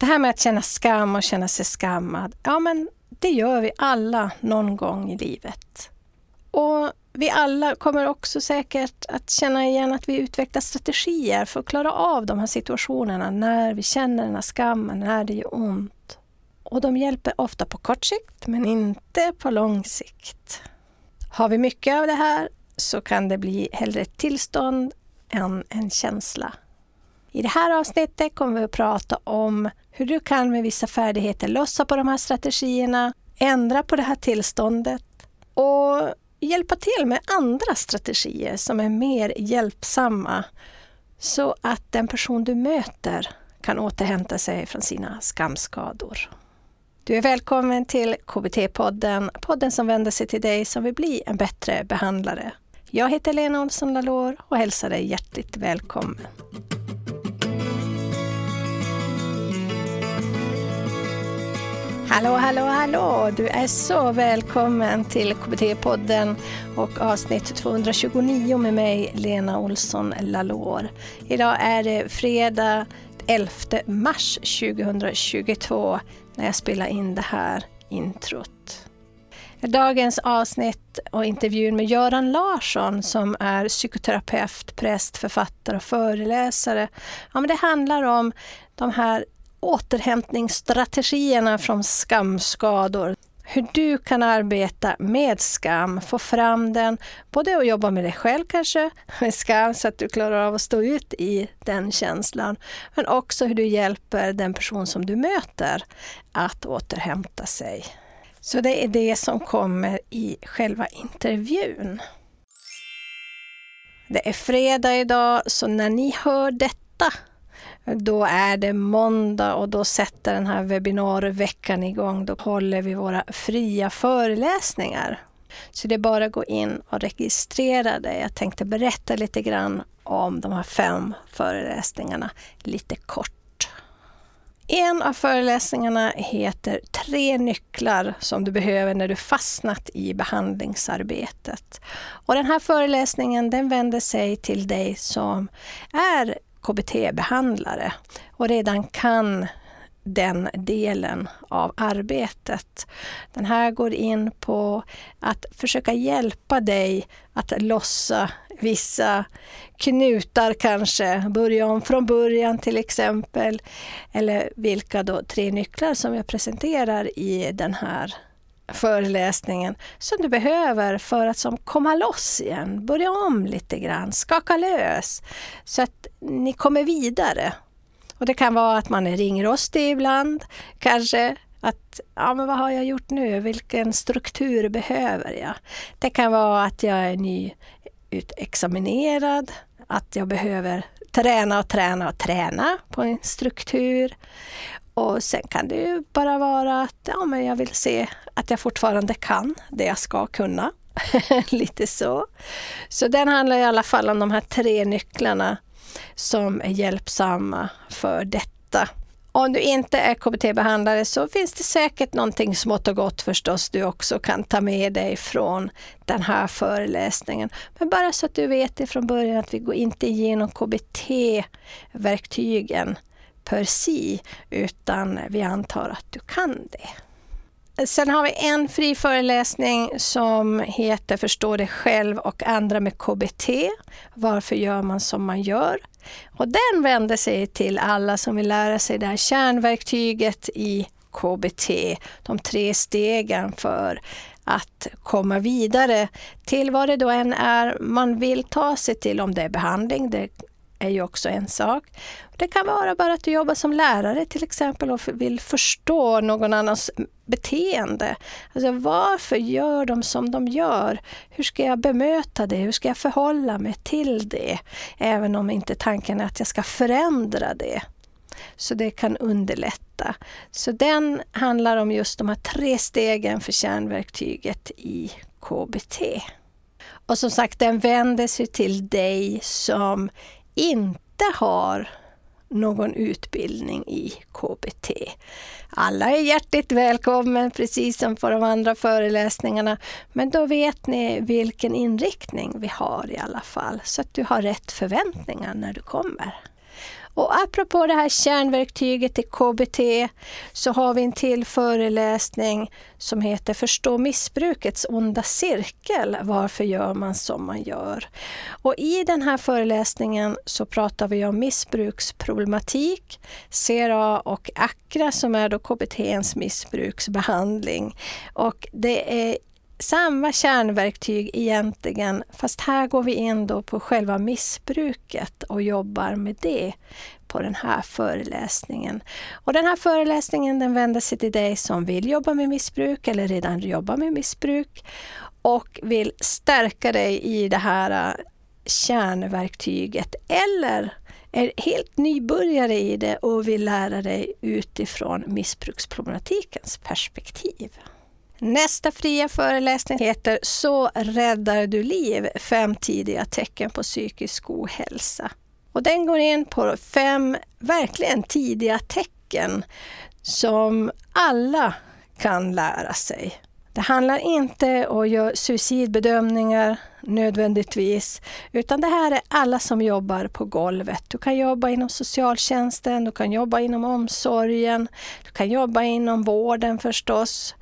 Det här med att känna skam och känna sig skammad, ja men det gör vi alla någon gång i livet. Och vi alla kommer också säkert att känna igen att vi utvecklar strategier för att klara av de här situationerna när vi känner den här skammen, när det gör ont. Och de hjälper ofta på kort sikt, men inte på lång sikt. Har vi mycket av det här så kan det bli hellre ett tillstånd än en känsla. I det här avsnittet kommer vi att prata om hur du kan med vissa färdigheter lossa på de här strategierna, ändra på det här tillståndet och hjälpa till med andra strategier som är mer hjälpsamma så att den person du möter kan återhämta sig från sina skamskador. Du är välkommen till KBT-podden, podden som vänder sig till dig som vill bli en bättre behandlare. Jag heter Lena Olsson Lalor och hälsar dig hjärtligt välkommen. Hallå, hallå, hallå! Du är så välkommen till KBT-podden och avsnitt 229 med mig, Lena Olsson Lalor. Idag är det fredag 11 mars 2022 när jag spelar in det här introt. Dagens avsnitt och intervjun med Göran Larsson som är psykoterapeut, präst, författare och föreläsare. Ja, men det handlar om de här återhämtningsstrategierna från skamskador. Hur du kan arbeta med skam, få fram den, både att jobba med dig själv kanske, med skam så att du klarar av att stå ut i den känslan, men också hur du hjälper den person som du möter att återhämta sig. Så det är det som kommer i själva intervjun. Det är fredag idag, så när ni hör detta då är det måndag och då sätter den här webbinarveckan igång. Då håller vi våra fria föreläsningar. Så det är bara att gå in och registrera dig. Jag tänkte berätta lite grann om de här fem föreläsningarna lite kort. En av föreläsningarna heter Tre nycklar som du behöver när du fastnat i behandlingsarbetet. Och den här föreläsningen den vänder sig till dig som är KBT-behandlare och redan kan den delen av arbetet. Den här går in på att försöka hjälpa dig att lossa vissa knutar kanske, börja om från början till exempel. Eller vilka då tre nycklar som jag presenterar i den här föreläsningen som du behöver för att som komma loss igen, börja om lite grann, skaka lös så att ni kommer vidare. Och det kan vara att man är ringrostig ibland, kanske att ja, men vad har jag gjort nu? Vilken struktur behöver jag? Det kan vara att jag är nyutexaminerad, att jag behöver träna och träna och träna på en struktur. Och sen kan det ju bara vara att ja, men jag vill se att jag fortfarande kan det jag ska kunna. Lite så. Så den handlar i alla fall om de här tre nycklarna som är hjälpsamma för detta. Om du inte är KBT-behandlare så finns det säkert någonting smått och gott förstås du också kan ta med dig från den här föreläsningen. Men bara så att du vet det från början att vi går inte igenom KBT-verktygen per si, utan vi antar att du kan det. Sen har vi en fri föreläsning som heter Förstå dig själv och andra med KBT. Varför gör man som man gör? Och den vänder sig till alla som vill lära sig det här kärnverktyget i KBT, de tre stegen för att komma vidare till vad det då än är man vill ta sig till, om det är behandling, det är ju också en sak. Det kan vara bara att du jobbar som lärare till exempel och vill förstå någon annans beteende. Alltså varför gör de som de gör? Hur ska jag bemöta det? Hur ska jag förhålla mig till det? Även om inte tanken är att jag ska förändra det. Så det kan underlätta. Så den handlar om just de här tre stegen för kärnverktyget i KBT. Och som sagt, den vänder sig till dig som inte har någon utbildning i KBT. Alla är hjärtligt välkomna, precis som på de andra föreläsningarna. Men då vet ni vilken inriktning vi har i alla fall, så att du har rätt förväntningar när du kommer. Och apropå det här kärnverktyget i KBT så har vi en till föreläsning som heter Förstå missbrukets onda cirkel. Varför gör man som man gör? Och i den här föreläsningen så pratar vi om missbruksproblematik, CRA och ACRA som är då KBTs missbruksbehandling. Och det är samma kärnverktyg egentligen, fast här går vi in då på själva missbruket och jobbar med det på den här föreläsningen. Och den här föreläsningen den vänder sig till dig som vill jobba med missbruk eller redan jobbar med missbruk och vill stärka dig i det här äh, kärnverktyget eller är helt nybörjare i det och vill lära dig utifrån missbruksproblematikens perspektiv. Nästa fria föreläsning heter Så räddar du liv, fem tidiga tecken på psykisk ohälsa. Och den går in på fem verkligen tidiga tecken som alla kan lära sig. Det handlar inte om att göra suicidbedömningar nödvändigtvis, utan det här är alla som jobbar på golvet. Du kan jobba inom socialtjänsten, du kan jobba inom omsorgen, du kan jobba inom vården förstås.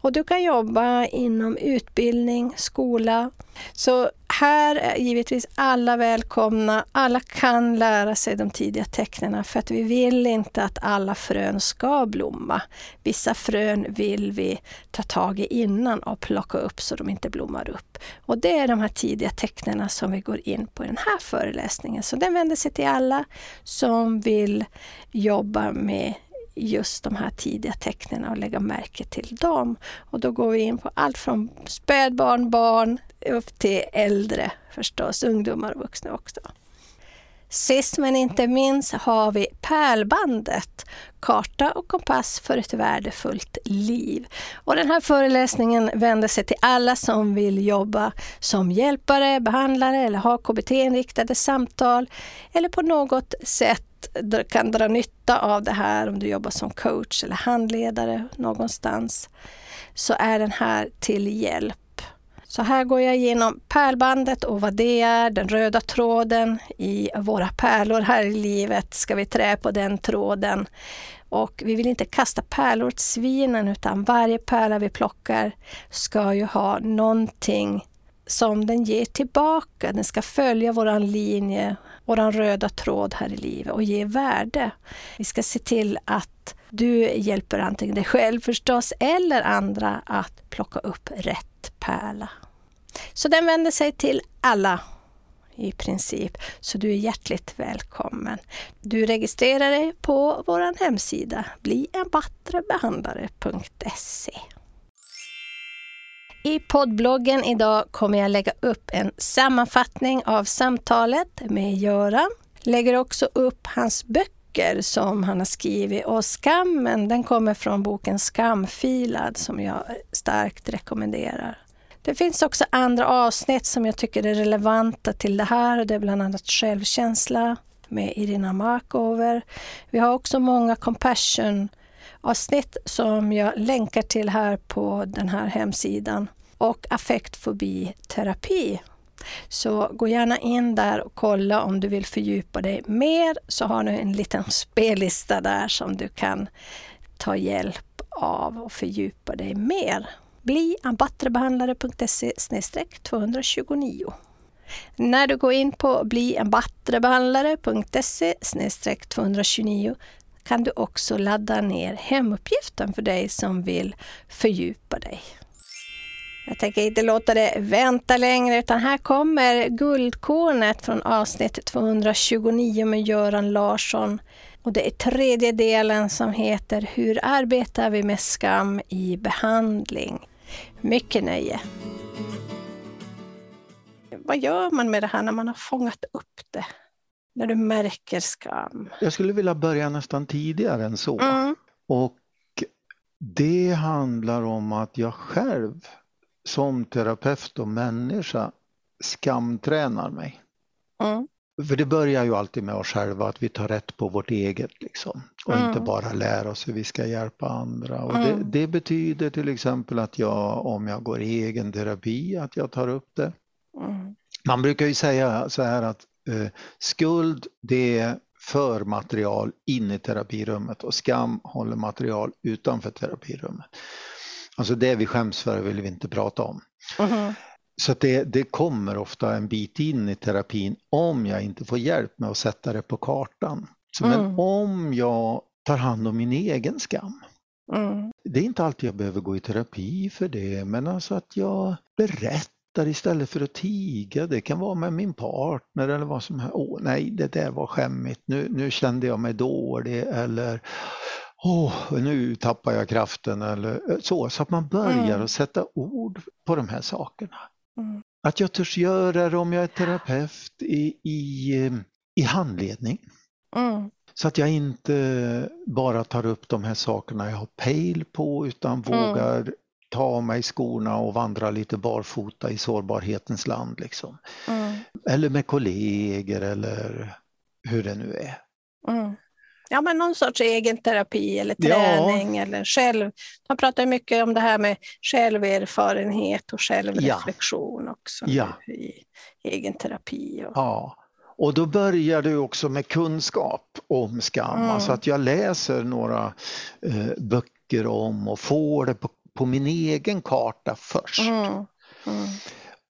Och du kan jobba inom utbildning, skola. Så här är givetvis alla välkomna. Alla kan lära sig de tidiga tecknen för att vi vill inte att alla frön ska blomma. Vissa frön vill vi ta tag i innan och plocka upp så de inte blommar upp. Och det är de här tidiga tecknen som vi går in på i den här föreläsningen. Så den vänder sig till alla som vill jobba med just de här tidiga tecknen och lägga märke till dem. Och då går vi in på allt från spädbarn, barn upp till äldre förstås, ungdomar och vuxna också. Sist men inte minst har vi pärlbandet, karta och kompass för ett värdefullt liv. Och den här föreläsningen vänder sig till alla som vill jobba som hjälpare, behandlare eller ha KBT-inriktade samtal eller på något sätt kan dra nytta av det här om du jobbar som coach eller handledare någonstans så är den här till hjälp. Så här går jag igenom pärlbandet och vad det är, den röda tråden i våra pärlor här i livet. Ska vi trä på den tråden? Och vi vill inte kasta pärlor åt svinen utan varje pärla vi plockar ska ju ha någonting som den ger tillbaka. Den ska följa våran linje, vår röda tråd här i livet och ge värde. Vi ska se till att du hjälper antingen dig själv förstås eller andra att plocka upp rätt pärla. Så den vänder sig till alla i princip. Så du är hjärtligt välkommen. Du registrerar dig på vår hemsida blienbattrebehandlare.se. I poddbloggen idag kommer jag lägga upp en sammanfattning av samtalet med Göran. Lägger också upp hans böcker som han har skrivit och skammen den kommer från boken Skamfilad som jag starkt rekommenderar. Det finns också andra avsnitt som jag tycker är relevanta till det här. Det är bland annat självkänsla med Irina Markover. Vi har också många compassion avsnitt som jag länkar till här på den här hemsidan och affektfobiterapi. Så gå gärna in där och kolla om du vill fördjupa dig mer så har du en liten spellista där som du kan ta hjälp av och fördjupa dig mer. Bli ambattrebehandlare.se 229. När du går in på bliambattrebehandlare.se 229 kan du också ladda ner hemuppgiften för dig som vill fördjupa dig. Jag tänker inte låta det vänta längre utan här kommer guldkornet från avsnitt 229 med Göran Larsson. Och det är tredje delen som heter Hur arbetar vi med skam i behandling? Mycket nöje! Vad gör man med det här när man har fångat upp det? När du märker skam? Jag skulle vilja börja nästan tidigare än så. Mm. Och det handlar om att jag själv som terapeut och människa skamtränar mig. Mm. För det börjar ju alltid med oss själva, att vi tar rätt på vårt eget liksom. Och mm. inte bara lär oss hur vi ska hjälpa andra. Och mm. det, det, betyder till exempel att jag, om jag går i egen terapi, att jag tar upp det. Mm. Man brukar ju säga så här att eh, skuld, det för material in i terapirummet och skam håller material utanför terapirummet. Alltså det vi skäms för vill vi inte prata om. Mm. Så det, det kommer ofta en bit in i terapin om jag inte får hjälp med att sätta det på kartan. Så, mm. Men om jag tar hand om min egen skam. Mm. Det är inte alltid jag behöver gå i terapi för det, men alltså att jag berättar istället för att tiga. Det kan vara med min partner eller vad som helst. Åh nej, det där var skämmigt. Nu, nu kände jag mig dålig eller Åh, nu tappar jag kraften eller så. Så att man börjar mm. att sätta ord på de här sakerna. Mm. Att jag törs göra det om jag är terapeut i, i, i handledning. Mm. Så att jag inte bara tar upp de här sakerna jag har pejl på utan mm. vågar ta av mig skorna och vandra lite barfota i sårbarhetens land. Liksom. Mm. Eller med kollegor eller hur det nu är. Ja, men någon sorts egen terapi eller träning ja. eller själv. Man pratar mycket om det här med själverfarenhet och självreflektion ja. också ja. i egen terapi. Och... Ja, och då börjar du också med kunskap om skam, mm. alltså att jag läser några eh, böcker om och får det på, på min egen karta först. Mm. Mm.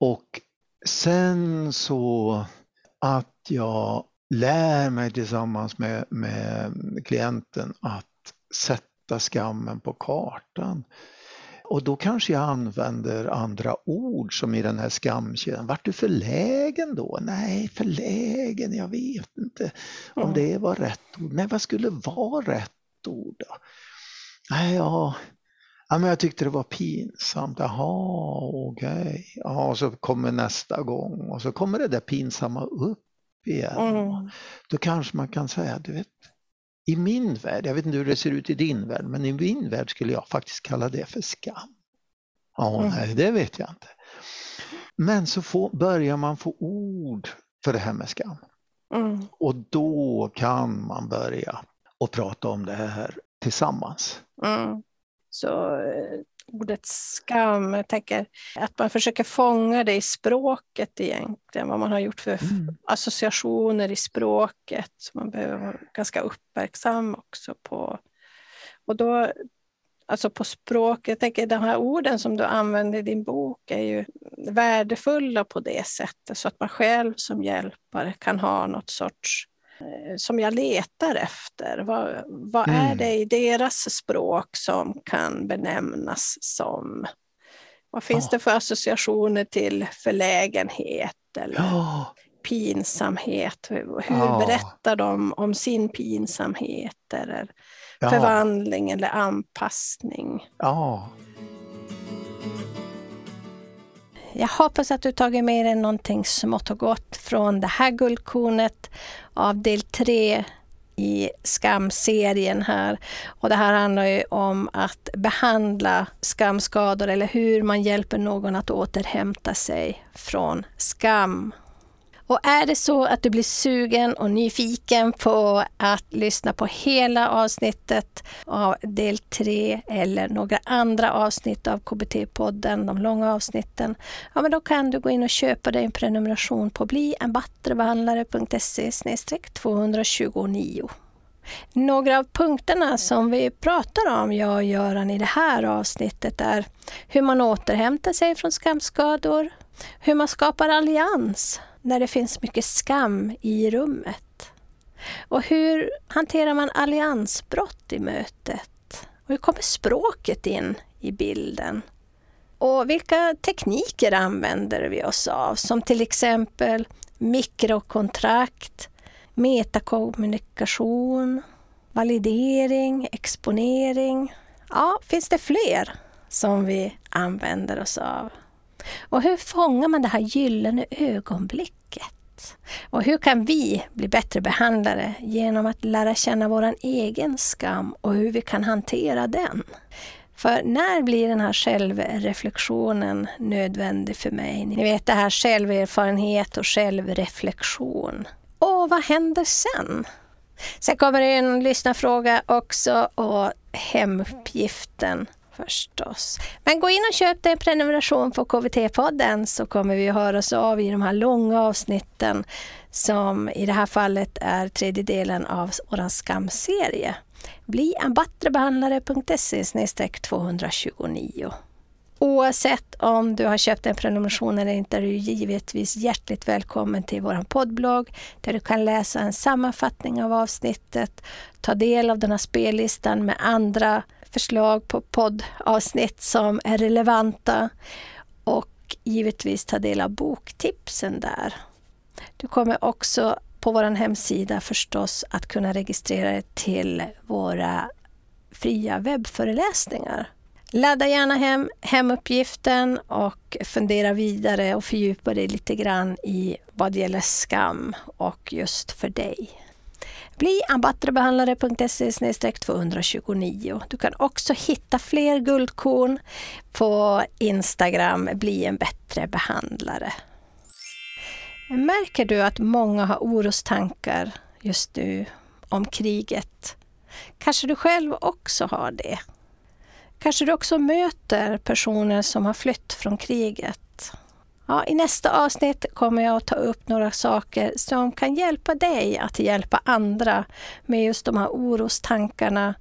Och sen så att jag lär mig tillsammans med, med klienten att sätta skammen på kartan. Och då kanske jag använder andra ord som i den här skamkedjan. Vart du förlägen då? Nej, förlägen, jag vet inte om mm. det var rätt ord. Nej, vad skulle vara rätt ord då? Nej, ja, ja men jag tyckte det var pinsamt. Jaha, okej. Okay. Ja, och så kommer nästa gång och så kommer det där pinsamma upp igen. Mm. Då kanske man kan säga, du vet, i min värld, jag vet inte hur det ser ut i din värld, men i min värld skulle jag faktiskt kalla det för skam. Ja, mm. nej, det vet jag inte. Men så får, börjar man få ord för det här med skam. Mm. Och då kan man börja och prata om det här tillsammans. Mm. Så eh, ordet skam. Jag tänker att man försöker fånga det i språket egentligen, vad man har gjort för mm. associationer i språket. Man behöver vara ganska uppmärksam också på. Och då, alltså på språket, jag tänker de här orden som du använder i din bok är ju värdefulla på det sättet så att man själv som hjälpare kan ha något sorts som jag letar efter. Vad, vad mm. är det i deras språk som kan benämnas som? Vad finns ja. det för associationer till förlägenhet eller ja. pinsamhet? Hur ja. berättar de om sin pinsamhet eller förvandling eller anpassning? Ja. Jag hoppas att du tagit med dig någonting smått och gott från det här guldkornet av del tre i skamserien här. Och det här handlar ju om att behandla skamskador eller hur man hjälper någon att återhämta sig från skam. Och är det så att du blir sugen och nyfiken på att lyssna på hela avsnittet av del 3 eller några andra avsnitt av KBT-podden, de långa avsnitten, ja men då kan du gå in och köpa dig en prenumeration på blienbattrebehandlare.se 229. Några av punkterna som vi pratar om, jag och Göran, i det här avsnittet är hur man återhämtar sig från skamskador, hur man skapar allians när det finns mycket skam i rummet? Och hur hanterar man alliansbrott i mötet? Och hur kommer språket in i bilden? Och vilka tekniker använder vi oss av? Som till exempel mikrokontrakt, metakommunikation, validering, exponering. Ja, finns det fler som vi använder oss av? Och hur fångar man det här gyllene ögonblicket? Och hur kan vi bli bättre behandlare genom att lära känna vår egen skam och hur vi kan hantera den? För när blir den här självreflektionen nödvändig för mig? Ni vet det här själverfarenhet och självreflektion. Och vad händer sen? Sen kommer det en lyssnarfråga också och hemuppgiften Förstås. Men gå in och köp dig en prenumeration på KBT-podden så kommer vi att höras av i de här långa avsnitten som i det här fallet är tredje delen av vår skamserie. Bli en battrebehandlare.se 229. Oavsett om du har köpt en prenumeration eller inte är du givetvis hjärtligt välkommen till vår poddblogg där du kan läsa en sammanfattning av avsnittet, ta del av den här spellistan med andra förslag på poddavsnitt som är relevanta och givetvis ta del av boktipsen där. Du kommer också på vår hemsida förstås att kunna registrera dig till våra fria webbföreläsningar. Ladda gärna hem hemuppgiften och fundera vidare och fördjupa dig lite grann i vad gäller skam och just för dig. Bli ambattrebehandlare.se 229. Du kan också hitta fler guldkorn på Instagram, Bli en bättre behandlare. Märker du att många har orostankar just nu om kriget? Kanske du själv också har det? Kanske du också möter personer som har flytt från kriget? Ja, I nästa avsnitt kommer jag att ta upp några saker som kan hjälpa dig att hjälpa andra med just de här orostankarna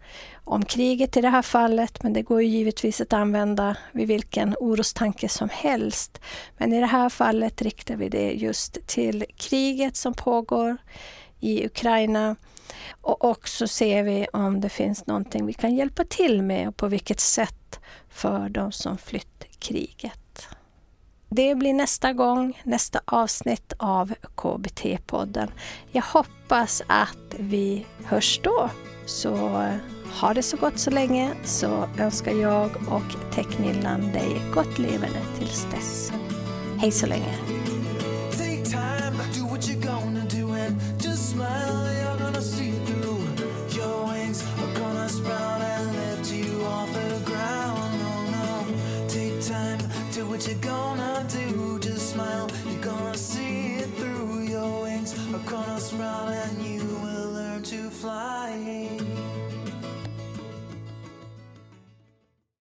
om kriget i det här fallet, men det går ju givetvis att använda vid vilken orostanke som helst. Men i det här fallet riktar vi det just till kriget som pågår i Ukraina och också ser vi om det finns någonting vi kan hjälpa till med och på vilket sätt för de som flytt kriget. Det blir nästa gång, nästa avsnitt av KBT-podden. Jag hoppas att vi hörs då. Så ha det så gott så länge så önskar jag och Teknillan dig gott levande tills dess. Hej så länge!